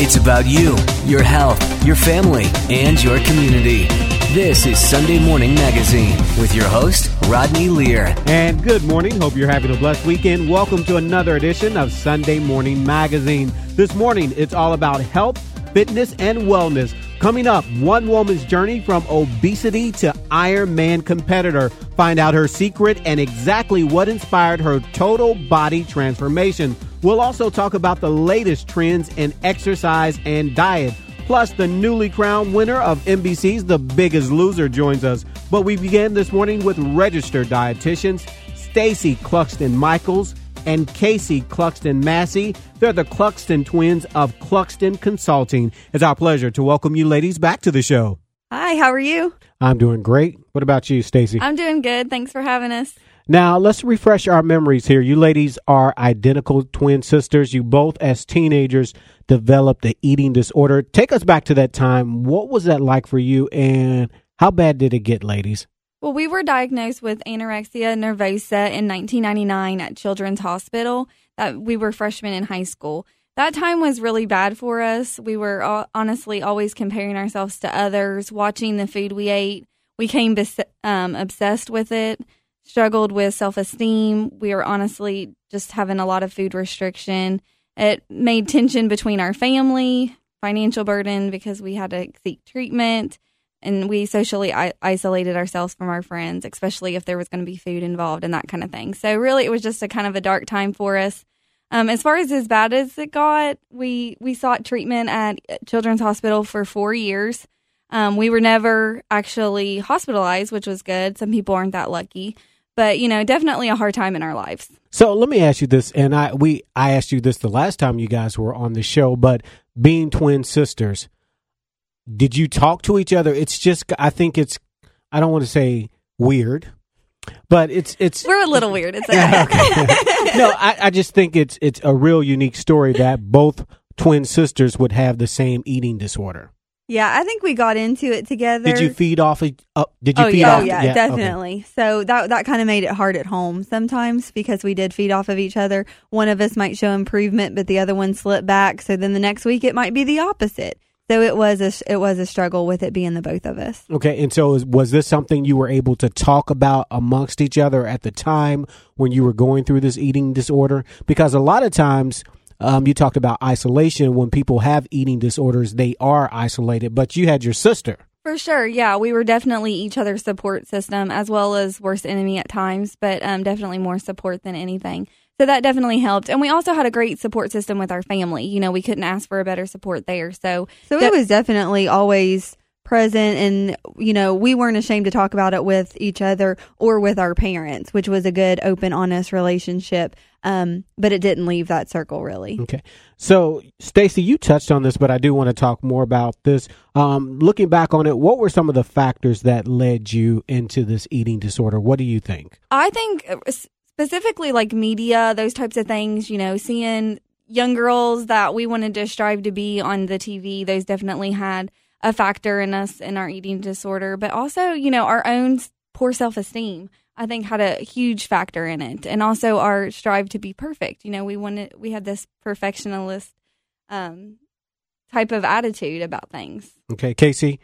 It's about you, your health, your family, and your community. This is Sunday Morning Magazine with your host, Rodney Lear. And good morning. Hope you're having a blessed weekend. Welcome to another edition of Sunday Morning Magazine. This morning, it's all about health, fitness, and wellness. Coming up, one woman's journey from obesity to Ironman competitor. Find out her secret and exactly what inspired her total body transformation. We'll also talk about the latest trends in exercise and diet. Plus, the newly crowned winner of NBC's The Biggest Loser joins us. But we begin this morning with registered dietitians Stacy Cluxton Michaels and Casey Cluxton Massey. They're the Cluxton twins of Cluxton Consulting. It's our pleasure to welcome you ladies back to the show. Hi, how are you? I'm doing great. What about you, Stacy? I'm doing good. Thanks for having us. Now, let's refresh our memories here. You ladies are identical twin sisters. You both, as teenagers, developed the eating disorder. Take us back to that time. What was that like for you, and how bad did it get, ladies? Well, we were diagnosed with anorexia nervosa in 1999 at Children's Hospital. That we were freshmen in high school. That time was really bad for us. We were honestly always comparing ourselves to others, watching the food we ate. We became um, obsessed with it struggled with self esteem. We were honestly just having a lot of food restriction. It made tension between our family, financial burden because we had to seek treatment, and we socially I- isolated ourselves from our friends, especially if there was going to be food involved and that kind of thing. So really, it was just a kind of a dark time for us. Um, as far as as bad as it got, we we sought treatment at Children's Hospital for four years. Um, we were never actually hospitalized, which was good. Some people aren't that lucky but you know, definitely a hard time in our lives. So let me ask you this, and I we I asked you this the last time you guys were on the show, but being twin sisters, did you talk to each other? It's just I think it's I don't want to say weird, but it's it's we're a little weird. It's okay. no, I, I just think it's it's a real unique story that both twin sisters would have the same eating disorder. Yeah, I think we got into it together. Did you feed off? Uh, did you oh, feed yeah, off? Oh, yeah, yeah definitely. Okay. So that that kind of made it hard at home sometimes because we did feed off of each other. One of us might show improvement, but the other one slipped back. So then the next week it might be the opposite. So it was a it was a struggle with it being the both of us. Okay, and so was this something you were able to talk about amongst each other at the time when you were going through this eating disorder? Because a lot of times um, you talked about isolation. When people have eating disorders, they are isolated, but you had your sister. For sure. Yeah. We were definitely each other's support system as well as worst enemy at times, but um, definitely more support than anything. So that definitely helped. And we also had a great support system with our family. You know, we couldn't ask for a better support there. So, so it was definitely always present and you know we weren't ashamed to talk about it with each other or with our parents which was a good open honest relationship. Um, but it didn't leave that circle really. Okay. So stacy you touched on this but i do want to talk more about this. Um, looking back on it what were some of the factors that led you into this eating disorder? What do you think? I think uh, specifically like media those types of things you know seeing young girls that we wanted to strive to be on the tv those definitely had a factor in us in our eating disorder, but also, you know, our own poor self esteem. I think had a huge factor in it, and also our strive to be perfect. You know, we wanted we had this perfectionist um, type of attitude about things. Okay, Casey,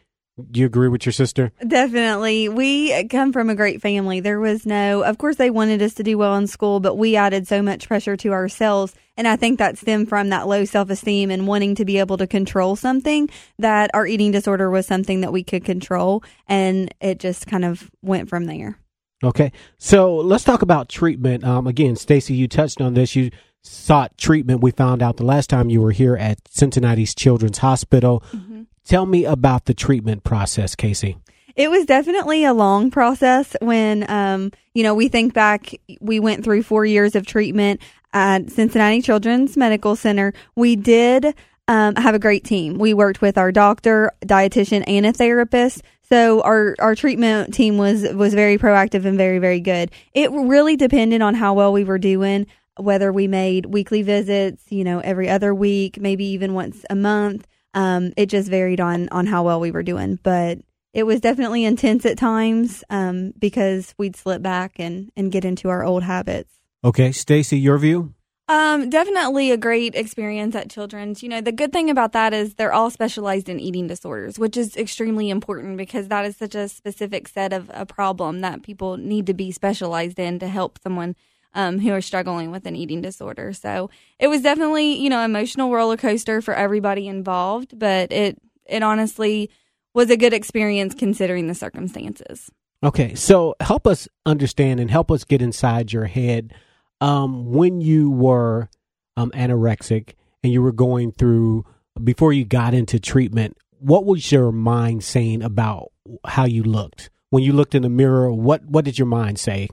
do you agree with your sister? Definitely. We come from a great family. There was no, of course, they wanted us to do well in school, but we added so much pressure to ourselves. And I think that stemmed from that low self esteem and wanting to be able to control something that our eating disorder was something that we could control. And it just kind of went from there. Okay. So let's talk about treatment. Um, again, Stacy, you touched on this. You sought treatment. We found out the last time you were here at Cincinnati's Children's Hospital. Mm-hmm Tell me about the treatment process, Casey. It was definitely a long process when, um, you know, we think back, we went through four years of treatment at Cincinnati Children's Medical Center. We did um, have a great team. We worked with our doctor, dietitian, and a therapist. So our, our treatment team was, was very proactive and very, very good. It really depended on how well we were doing, whether we made weekly visits, you know, every other week, maybe even once a month. Um, it just varied on on how well we were doing, but it was definitely intense at times um, because we'd slip back and and get into our old habits. Okay, Stacy, your view? Um, definitely a great experience at Children's. You know, the good thing about that is they're all specialized in eating disorders, which is extremely important because that is such a specific set of a problem that people need to be specialized in to help someone um, who are struggling with an eating disorder. So it was definitely, you know, emotional roller coaster for everybody involved, but it it honestly was a good experience considering the circumstances. Okay, so help us understand and help us get inside your head um, when you were um, anorexic and you were going through before you got into treatment, what was your mind saying about how you looked? When you looked in the mirror, what what did your mind say?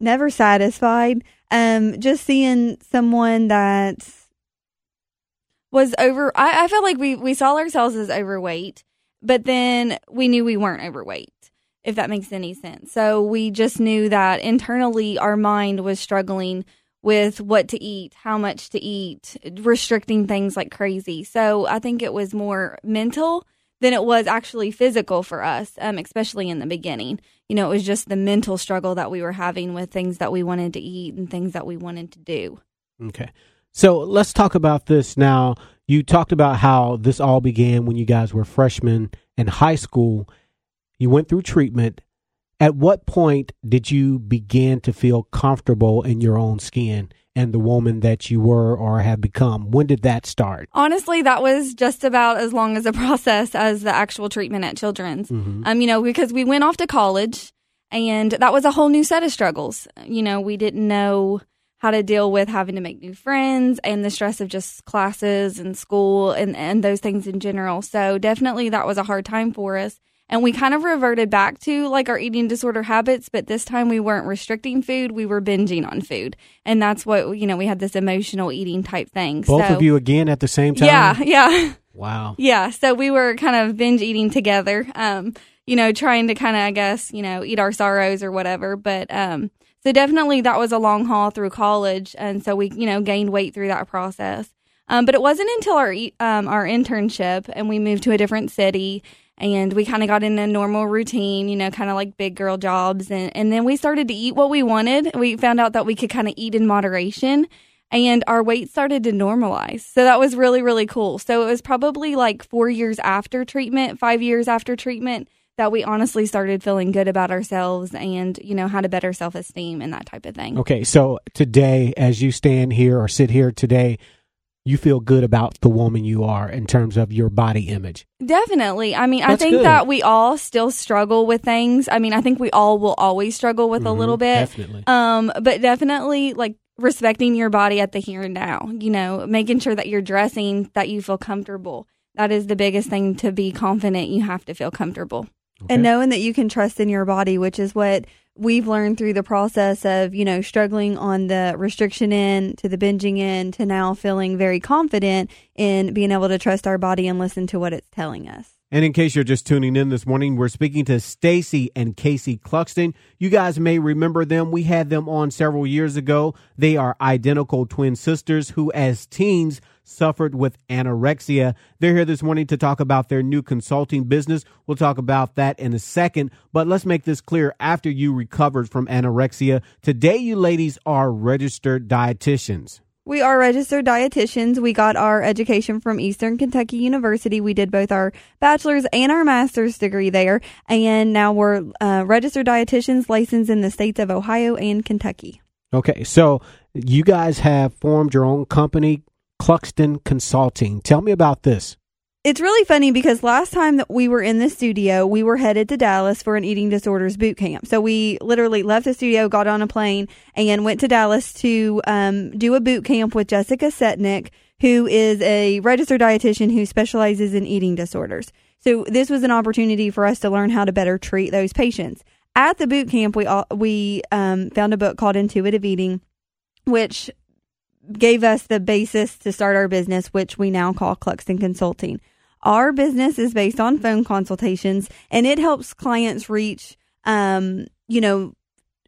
Never satisfied. Um, just seeing someone that was over. I, I felt like we we saw ourselves as overweight, but then we knew we weren't overweight if that makes any sense. So we just knew that internally our mind was struggling with what to eat, how much to eat, restricting things like crazy. So I think it was more mental than it was actually physical for us, um, especially in the beginning. You know, it was just the mental struggle that we were having with things that we wanted to eat and things that we wanted to do. Okay. So let's talk about this now. You talked about how this all began when you guys were freshmen in high school you went through treatment. At what point did you begin to feel comfortable in your own skin and the woman that you were or have become? When did that start? Honestly, that was just about as long as a process as the actual treatment at Children's. Mm-hmm. Um, you know, because we went off to college and that was a whole new set of struggles. You know, we didn't know how to deal with having to make new friends and the stress of just classes and school and, and those things in general. So definitely that was a hard time for us and we kind of reverted back to like our eating disorder habits but this time we weren't restricting food we were binging on food. And that's what you know we had this emotional eating type thing. Both so, of you again at the same time? Yeah yeah. Wow. Yeah so we were kind of binge eating together um you know trying to kind of i guess you know eat our sorrows or whatever. But um so definitely that was a long haul through college and so we you know gained weight through that process. Um, but it wasn't until our um, our internship and we moved to a different city and we kind of got in a normal routine, you know, kind of like big girl jobs. And, and then we started to eat what we wanted. We found out that we could kind of eat in moderation and our weight started to normalize. So that was really, really cool. So it was probably like four years after treatment, five years after treatment that we honestly started feeling good about ourselves and, you know, had a better self esteem and that type of thing. Okay. So today, as you stand here or sit here today, you feel good about the woman you are in terms of your body image. Definitely. I mean, That's I think good. that we all still struggle with things. I mean, I think we all will always struggle with mm-hmm, a little bit. Definitely. Um, but definitely like respecting your body at the here and now, you know, making sure that you're dressing that you feel comfortable. That is the biggest thing to be confident. You have to feel comfortable. Okay. And knowing that you can trust in your body, which is what we've learned through the process of, you know, struggling on the restriction end to the binging end to now feeling very confident in being able to trust our body and listen to what it's telling us. And in case you're just tuning in this morning, we're speaking to Stacy and Casey Cluxton. You guys may remember them. We had them on several years ago. They are identical twin sisters who, as teens, suffered with anorexia. They're here this morning to talk about their new consulting business. We'll talk about that in a second. But let's make this clear. After you recovered from anorexia, today you ladies are registered dietitians. We are registered dietitians. We got our education from Eastern Kentucky University. We did both our bachelor's and our master's degree there. And now we're uh, registered dietitians licensed in the states of Ohio and Kentucky. Okay, so you guys have formed your own company, Cluxton Consulting. Tell me about this. It's really funny because last time that we were in the studio, we were headed to Dallas for an eating disorders boot camp. So we literally left the studio, got on a plane, and went to Dallas to um, do a boot camp with Jessica Setnick, who is a registered dietitian who specializes in eating disorders. So this was an opportunity for us to learn how to better treat those patients. At the boot camp, we all, we um, found a book called Intuitive Eating, which gave us the basis to start our business, which we now call Cluxton Consulting. Our business is based on phone consultations and it helps clients reach, um, you know,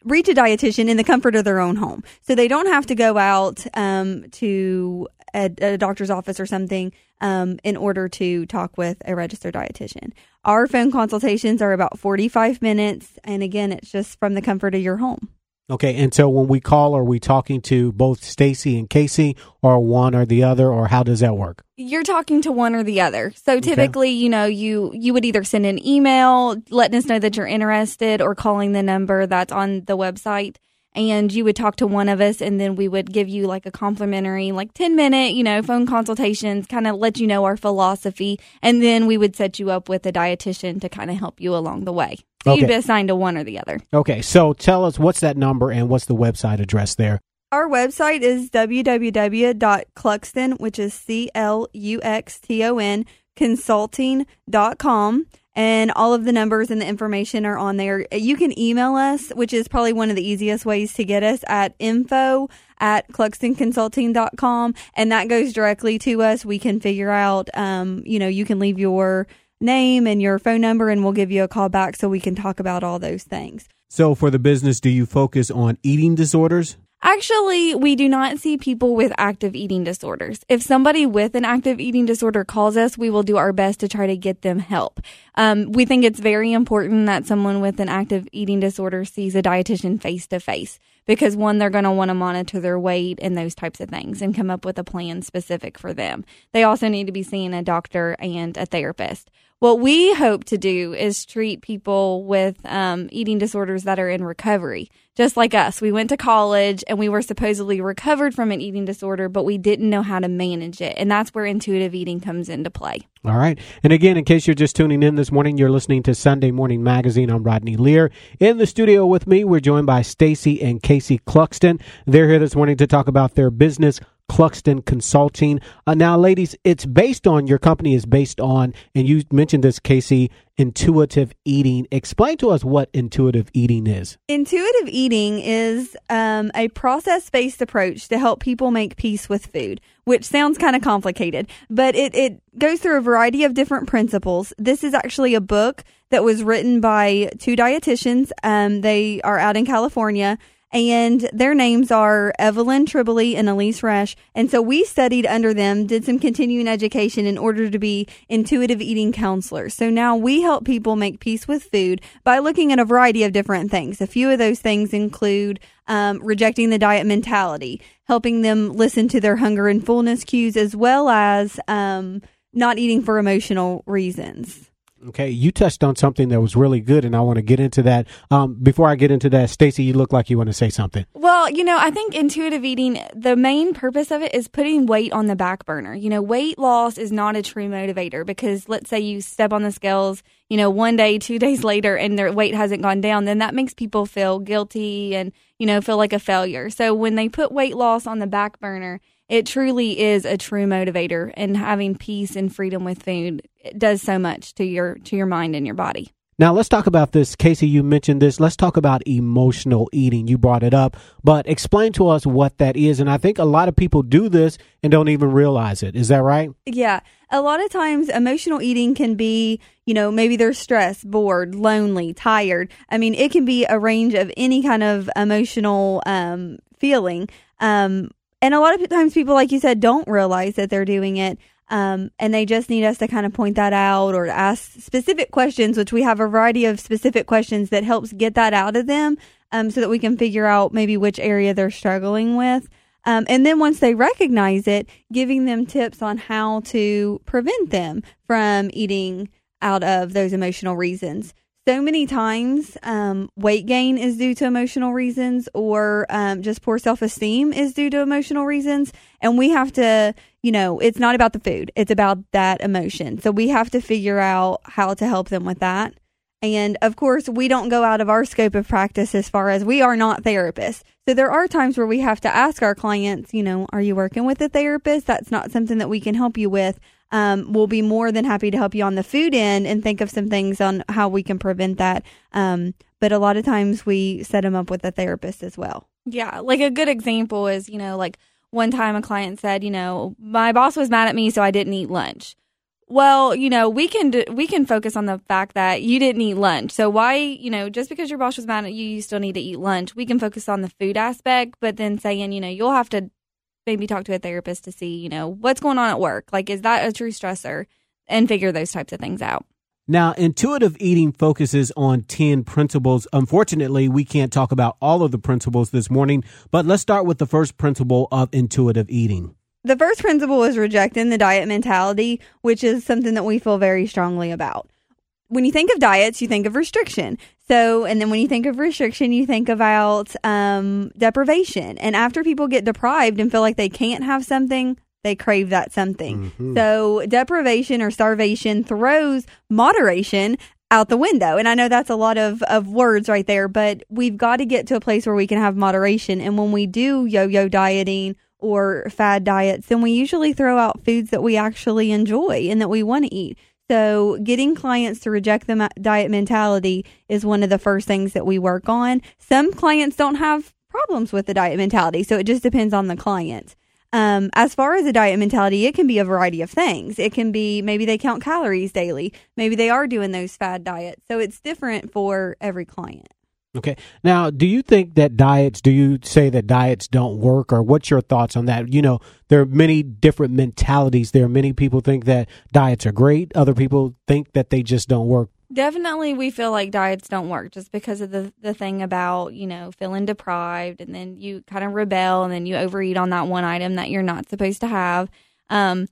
reach a dietitian in the comfort of their own home. So they don't have to go out um, to a, a, doctor's office or something um, in order to talk with a registered dietitian. Our phone consultations are about 45 minutes. And again, it's just from the comfort of your home. Okay, and so when we call, are we talking to both Stacy and Casey, or one or the other, or how does that work? You're talking to one or the other. So typically, you know, you you would either send an email letting us know that you're interested, or calling the number that's on the website, and you would talk to one of us, and then we would give you like a complimentary, like ten minute, you know, phone consultations, kind of let you know our philosophy, and then we would set you up with a dietitian to kind of help you along the way. So Okay. you'd be assigned to one or the other. Okay, so tell us what's that number and what's the website address there? Our website is www.cluxton, which is C L U X T O N, consulting.com. And all of the numbers and the information are on there. You can email us, which is probably one of the easiest ways to get us at info at cluxtonconsulting.com. And that goes directly to us. We can figure out, um, you know, you can leave your name and your phone number and we'll give you a call back so we can talk about all those things. So for the business, do you focus on eating disorders? Actually, we do not see people with active eating disorders. If somebody with an active eating disorder calls us, we will do our best to try to get them help. Um, we think it's very important that someone with an active eating disorder sees a dietitian face to face because one, they're going to want to monitor their weight and those types of things and come up with a plan specific for them. They also need to be seeing a doctor and a therapist. What we hope to do is treat people with um, eating disorders that are in recovery, just like us. We went to college and we were supposedly recovered from an eating disorder, but we didn't know how to manage it. And that's where intuitive eating comes into play. All right. And again, in case you're just tuning in this morning, you're listening to Sunday Morning Magazine. I'm Rodney Lear. In the studio with me, we're joined by Stacy and Casey Cluxton. They're here this morning to talk about their business, Cluxton Consulting. Uh, now, ladies, it's based on, your company is based on, and you mentioned this, Casey, intuitive eating. Explain to us what intuitive eating is. Intuitive eating is um, a process based approach to help people make peace with food, which sounds kind of complicated, but it, it goes through a variety of different principles. This is actually a book that was written by two dietitians. Um, they are out in California. And their names are Evelyn Tribole and Elyse Resch. And so we studied under them, did some continuing education in order to be intuitive eating counselors. So now we help people make peace with food by looking at a variety of different things. A few of those things include um, rejecting the diet mentality, helping them listen to their hunger and fullness cues, as well as um, not eating for emotional reasons. Okay, you touched on something that was really good, and I want to get into that. Um, before I get into that, Stacy, you look like you want to say something. Well, you know, I think intuitive eating, the main purpose of it is putting weight on the back burner. You know, weight loss is not a true motivator because let's say you step on the scales, you know, one day, two days later, and their weight hasn't gone down, then that makes people feel guilty and, you know, feel like a failure. So when they put weight loss on the back burner, it truly is a true motivator and having peace and freedom with food it does so much to your to your mind and your body. Now let's talk about this, Casey. You mentioned this. Let's talk about emotional eating. You brought it up, but explain to us what that is. And I think a lot of people do this and don't even realize it. Is that right? Yeah. A lot of times emotional eating can be, you know, maybe they're stressed, bored, lonely, tired. I mean, it can be a range of any kind of emotional um, feeling. Um, and a lot of times people, like you said, don't realize that they're doing it. Um, and they just need us to kind of point that out or ask specific questions, which we have a variety of specific questions that helps get that out of them um, so that we can figure out maybe which area they're struggling with. Um, and then once they recognize it, giving them tips on how to prevent them from eating out of those emotional reasons. So many times, um, weight gain is due to emotional reasons, or um, just poor self esteem is due to emotional reasons. And we have to, you know, it's not about the food, it's about that emotion. So we have to figure out how to help them with that. And of course, we don't go out of our scope of practice as far as we are not therapists. So there are times where we have to ask our clients, you know, are you working with a therapist? That's not something that we can help you with. Um, we'll be more than happy to help you on the food end and think of some things on how we can prevent that. Um, but a lot of times we set them up with a therapist as well. Yeah, like a good example is, you know, like one time a client said, you know, my boss was mad at me, so I didn't eat lunch. Well, you know, we can do, we can focus on the fact that you didn't eat lunch. So why, you know, just because your boss was mad at you, you still need to eat lunch. We can focus on the food aspect, but then saying, you know, you'll have to maybe talk to a therapist to see, you know, what's going on at work. Like, is that a true stressor? And figure those types of things out. Now, intuitive eating focuses on 10 principles. Unfortunately, we can't talk about all of the principles this morning, but let's start with the first principle of intuitive eating. The first principle is rejecting the diet mentality, which is something that we feel very strongly about. When you think of diets, you think of restriction. So, and then when you think of restriction, you think about um, deprivation. And after people get deprived and feel like they can't have something, they crave that something. Mm-hmm. So deprivation or starvation throws moderation out the window. And I know that's a lot of, of words right there, but we've got to get to a place where we can have moderation. And when we do yo yo dieting or fad diets, then we usually throw out foods that we actually enjoy and that we want to eat. So, getting clients to reject the diet mentality is one of the first things that we work on. Some clients don't have problems with the diet mentality, so it just depends on the client. Um, as far as a diet mentality, it can be a variety of things. It can be maybe they count calories daily. Maybe they are doing those fad diets. So it's different for every client. Okay. Now, do you think that diets, do you say that diets don't work or what's your thoughts on that? You know, there are many different mentalities. There are many people think that diets are great. Other people think that they just don't work. Definitely, we feel like diets don't work just because of the the thing about you know feeling deprived, and then you kind of rebel, and then you overeat on that one item that you're not supposed to have. Um,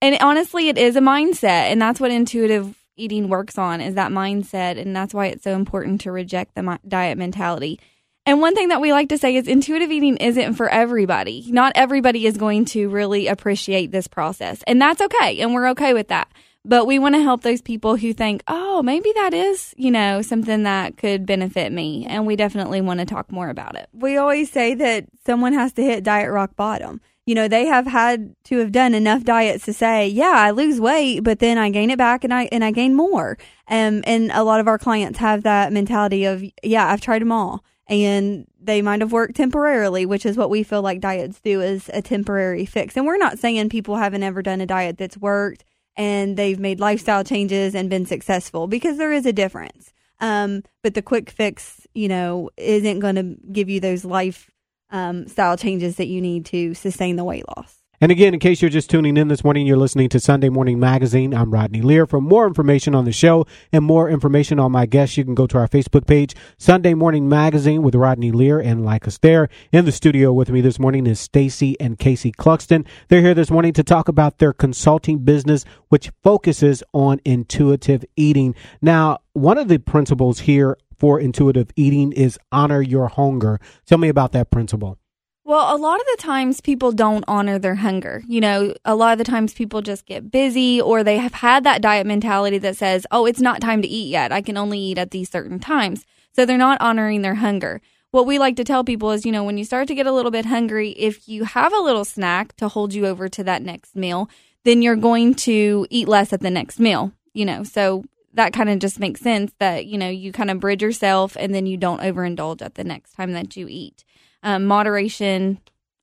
and honestly, it is a mindset, and that's what intuitive eating works on is that mindset, and that's why it's so important to reject the diet mentality. And one thing that we like to say is intuitive eating isn't for everybody. Not everybody is going to really appreciate this process, and that's okay, and we're okay with that. But we want to help those people who think, oh, maybe that is, you know, something that could benefit me. And we definitely want to talk more about it. We always say that someone has to hit diet rock bottom. You know, they have had to have done enough diets to say, yeah, I lose weight, but then I gain it back and I, and I gain more. Um, and a lot of our clients have that mentality of, yeah, I've tried them all and they might have worked temporarily, which is what we feel like diets do is a temporary fix. And we're not saying people haven't ever done a diet that's worked and they've made lifestyle changes and been successful because there is a difference. Um, but the quick fix, you know, isn't going to give you those life um, style changes that you need to sustain the weight loss. And again, in case you're just tuning in this morning, you're listening to Sunday Morning Magazine. I'm Rodney Lear. For more information on the show and more information on my guests, you can go to our Facebook page, Sunday Morning Magazine with Rodney Lear, and like us there. In the studio with me this morning is Stacy and Casey Cluxton. They're here this morning to talk about their consulting business, which focuses on intuitive eating. Now, one of the principles here for intuitive eating is honor your hunger. Tell me about that principle. Well, a lot of the times people don't honor their hunger. You know, a lot of the times people just get busy or they have had that diet mentality that says, oh, it's not time to eat yet. I can only eat at these certain times. So they're not honoring their hunger. What we like to tell people is, you know, when you start to get a little bit hungry, if you have a little snack to hold you over to that next meal, then you're going to eat less at the next meal, you know. So that kind of just makes sense that, you know, you kind of bridge yourself and then you don't overindulge at the next time that you eat um, moderation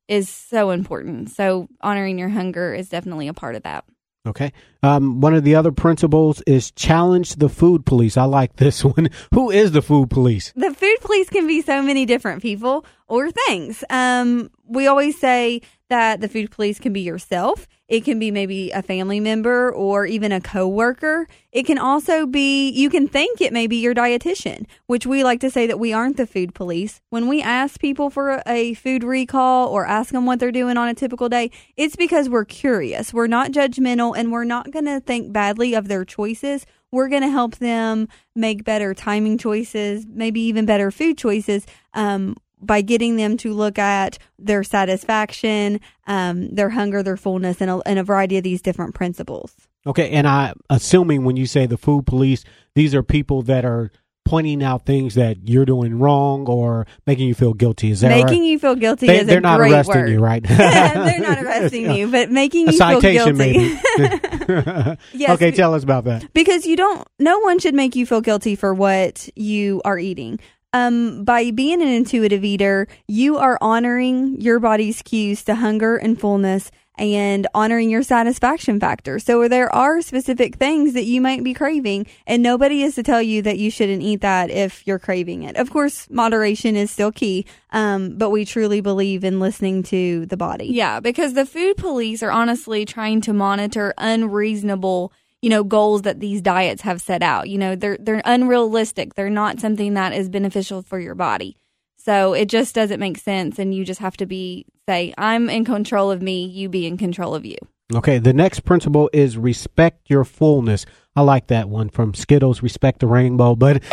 is so important. So honoring your hunger is definitely a part of that. Okay. Um, one of the other principles is challenge the food police. I like this one. Who is the food police? The food police can be so many different people or things. Um, we always say that the food police can be yourself. It can be maybe a family member or even a coworker. It can also be, you can think it may be your dietitian, which we like to say that we aren't the food police. When we ask people for a food recall or ask them what they're doing on a typical day, it's because we're curious. We're not judgmental and we're not going to think badly of their choices. We're going to help them make better timing choices, maybe even better food choices. Um, by getting them to look at their satisfaction, um, their hunger, their fullness, and a, and a variety of these different principles. Okay, and I assuming when you say the food police, these are people that are pointing out things that you're doing wrong or making you feel guilty. Is that making right? you feel guilty? They, are not arresting word. you, right? they're not arresting you, but making a you citation, feel guilty. maybe. yes, okay, tell us about that. Because you don't. No one should make you feel guilty for what you are eating um, by being an intuitive eater, you are honoring your body's cues to hunger and fullness and honoring your satisfaction factor. So there are specific things that you might be craving and nobody is to tell you that you shouldn't eat that if you're craving it. Of course, moderation is still key. Um, but we truly believe in listening to the body. Yeah, because the food police are honestly trying to monitor unreasonable you know, goals that these diets have set out. You know, they're they're unrealistic. They're not something that is beneficial for your body. So it just doesn't make sense and you just have to be say I'm in control of me, you be in control of you. Okay, the next principle is respect your fullness. I like that one from Skittles, respect the rainbow, but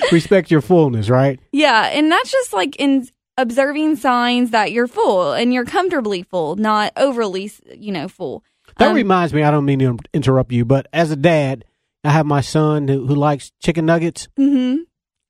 respect your fullness, right? Yeah, and that's just like in observing signs that you're full and you're comfortably full, not overly, you know, full. That um, reminds me, I don't mean to interrupt you, but as a dad, I have my son who, who likes chicken nuggets. Mm-hmm.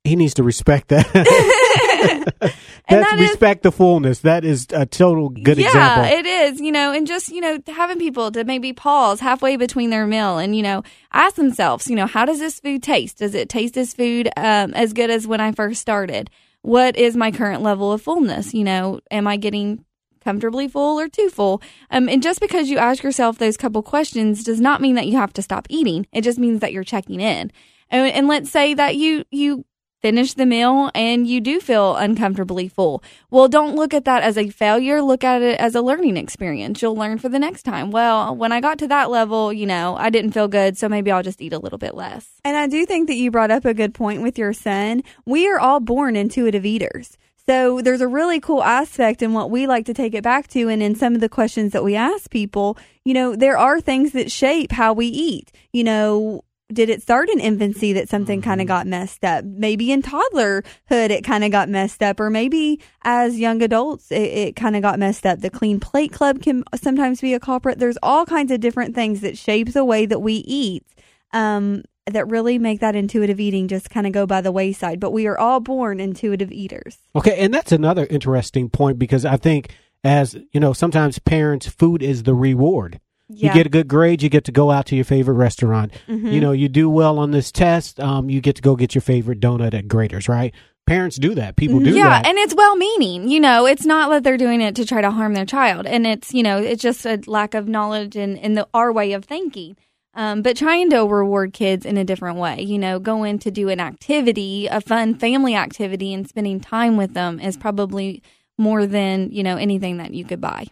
He needs to respect that. That's that respect is, the fullness. That is a total good yeah, example. Yeah, it is. You know, and just you know having people to maybe pause halfway between their meal and you know ask themselves, you know, how does this food taste? Does it taste this food um, as good as when I first started? What is my current level of fullness? You know, am I getting comfortably full or too full? Um, and just because you ask yourself those couple questions does not mean that you have to stop eating. It just means that you're checking in. And, and let's say that you you finish the meal and you do feel uncomfortably full. Well, don't look at that as a failure. Look at it as a learning experience. You'll learn for the next time. Well, when I got to that level, you know, I didn't feel good, so maybe I'll just eat a little bit less. And I do think that you brought up a good point with your son. We are all born intuitive eaters. So there's a really cool aspect in what we like to take it back to. And in some of the questions that we ask people, you know, there are things that shape how we eat. You know, did it start in infancy that something mm-hmm. kind of got messed up? Maybe in toddlerhood it kind of got messed up, or maybe as young adults it, it kind of got messed up. The Clean Plate Club can sometimes be a culprit. There's all kinds of different things that shape the way that we eat. Um, that really make that intuitive eating just kind of go by the wayside. But we are all born intuitive eaters. Okay, and that's another interesting point because I think as you know, sometimes parents, food is the reward. Yeah. You get a good grade, you get to go out to your favorite restaurant. Mm-hmm. You know, you do well on this test, um, you get to go get your favorite donut at Graeter's, right? Parents do that. People do yeah, that. and it's well meaning. You know, it's not that they're doing it to try to harm their child. And it's, you know, it's just a lack of knowledge in, in the our way of thinking. Um, but trying to reward kids in a different way, you know, going to do an activity, a fun family activity, and spending time with them is probably more than, you know, anything that you could buy.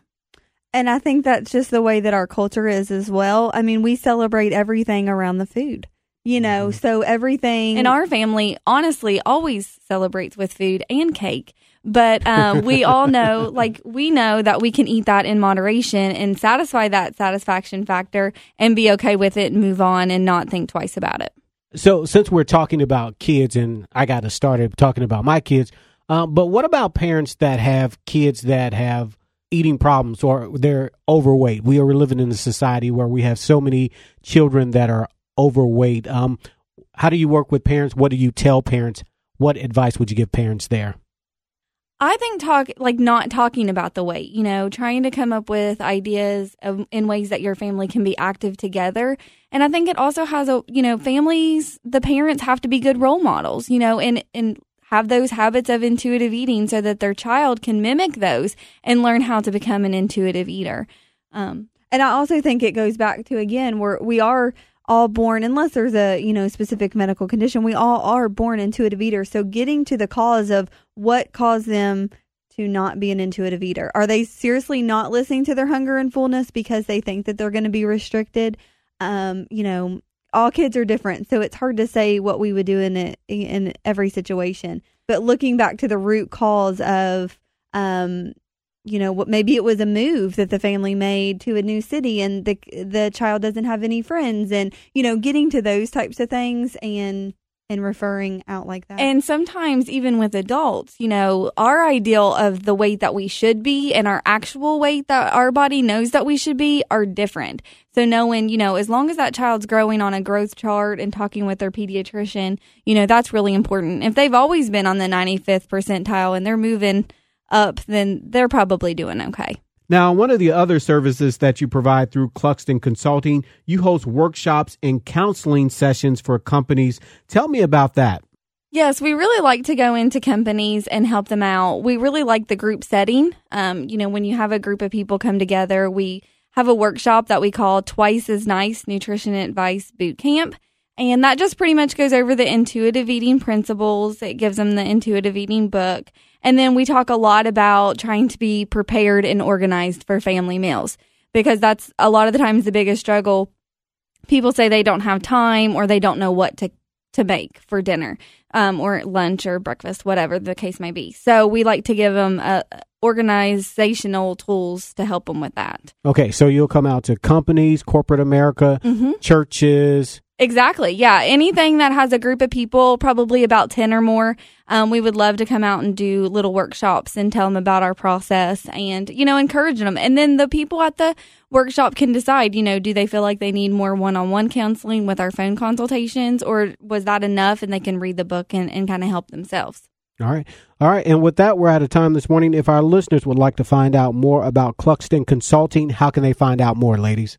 And I think that's just the way that our culture is as well. I mean, we celebrate everything around the food, you know, mm-hmm. so everything. And our family, honestly, always celebrates with food and cake. But um, we all know, like, we know that we can eat that in moderation and satisfy that satisfaction factor and be okay with it and move on and not think twice about it. So, since we're talking about kids, and I got to start talking about my kids, um, but what about parents that have kids that have eating problems or they're overweight. We are living in a society where we have so many children that are overweight. Um, how do you work with parents? What do you tell parents? What advice would you give parents there? I think talk like not talking about the weight, you know, trying to come up with ideas of, in ways that your family can be active together. And I think it also has a, you know, families, the parents have to be good role models, you know, and and have those habits of intuitive eating so that their child can mimic those and learn how to become an intuitive eater. Um, and I also think it goes back to again where we are all born unless there's a you know specific medical condition we all are born intuitive eaters so getting to the cause of what caused them to not be an intuitive eater are they seriously not listening to their hunger and fullness because they think that they're going to be restricted um you know all kids are different, so it's hard to say what we would do in it in every situation. But looking back to the root cause of, um, you know, what maybe it was a move that the family made to a new city, and the the child doesn't have any friends, and you know, getting to those types of things and and referring out like that. And sometimes, even with adults, you know, our ideal of the weight that we should be and our actual weight that our body knows that we should be are different. So, knowing, you know, as long as that child's growing on a growth chart and talking with their pediatrician, you know, that's really important. If they've always been on the 95th percentile and they're moving up, then they're probably doing okay. Now, one of the other services that you provide through Cluxton Consulting, you host workshops and counseling sessions for companies. Tell me about that. Yes, we really like to go into companies and help them out. We really like the group setting. Um, you know, when you have a group of people come together, we have a workshop that we call Twice as Nice Nutrition Advice Boot Camp. And that just pretty much goes over the intuitive eating principles. It gives them the intuitive eating book. And then we talk a lot about trying to be prepared and organized for family meals because that's a lot of the times the biggest struggle people say they don't have time or they don't know what to to make for dinner um, or lunch or breakfast, whatever the case may be. So we like to give them uh, organizational tools to help them with that. Okay, so you'll come out to companies, corporate America, Mm-hmm. churches. Exactly. Yeah. Anything that has a group of people, probably about 10 or more, um, we would love to come out and do little workshops and tell them about our process and, you know, encourage them. And then the people at the workshop can decide, you know, do they feel like they need more one on one counseling with our phone consultations or was that enough and they can read the book and, and kind of help themselves? All right. All right. And with that, we're out of time this morning. If our listeners would like to find out more about Cluxton Consulting, how can they find out more, ladies?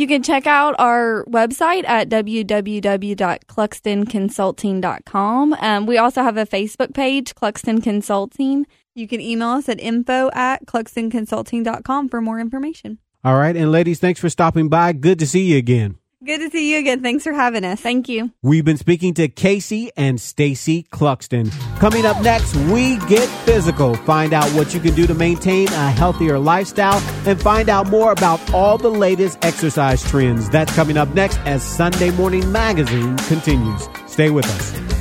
You can check out our website at www.cluxtonconsulting.com. Um, we also have a Facebook page, Cluxton Consulting. You can email us at info at cluxtonconsulting.com for more information. All right. And ladies, thanks for stopping by. Good to see you again. Good to see you again. Thanks for having us. Thank you. We've been speaking to Casey and Stacy Cluxton. Coming up next, we get physical. Find out what you can do to maintain a healthier lifestyle and find out more about all the latest exercise trends. That's coming up next as Sunday Morning Magazine continues. Stay with us.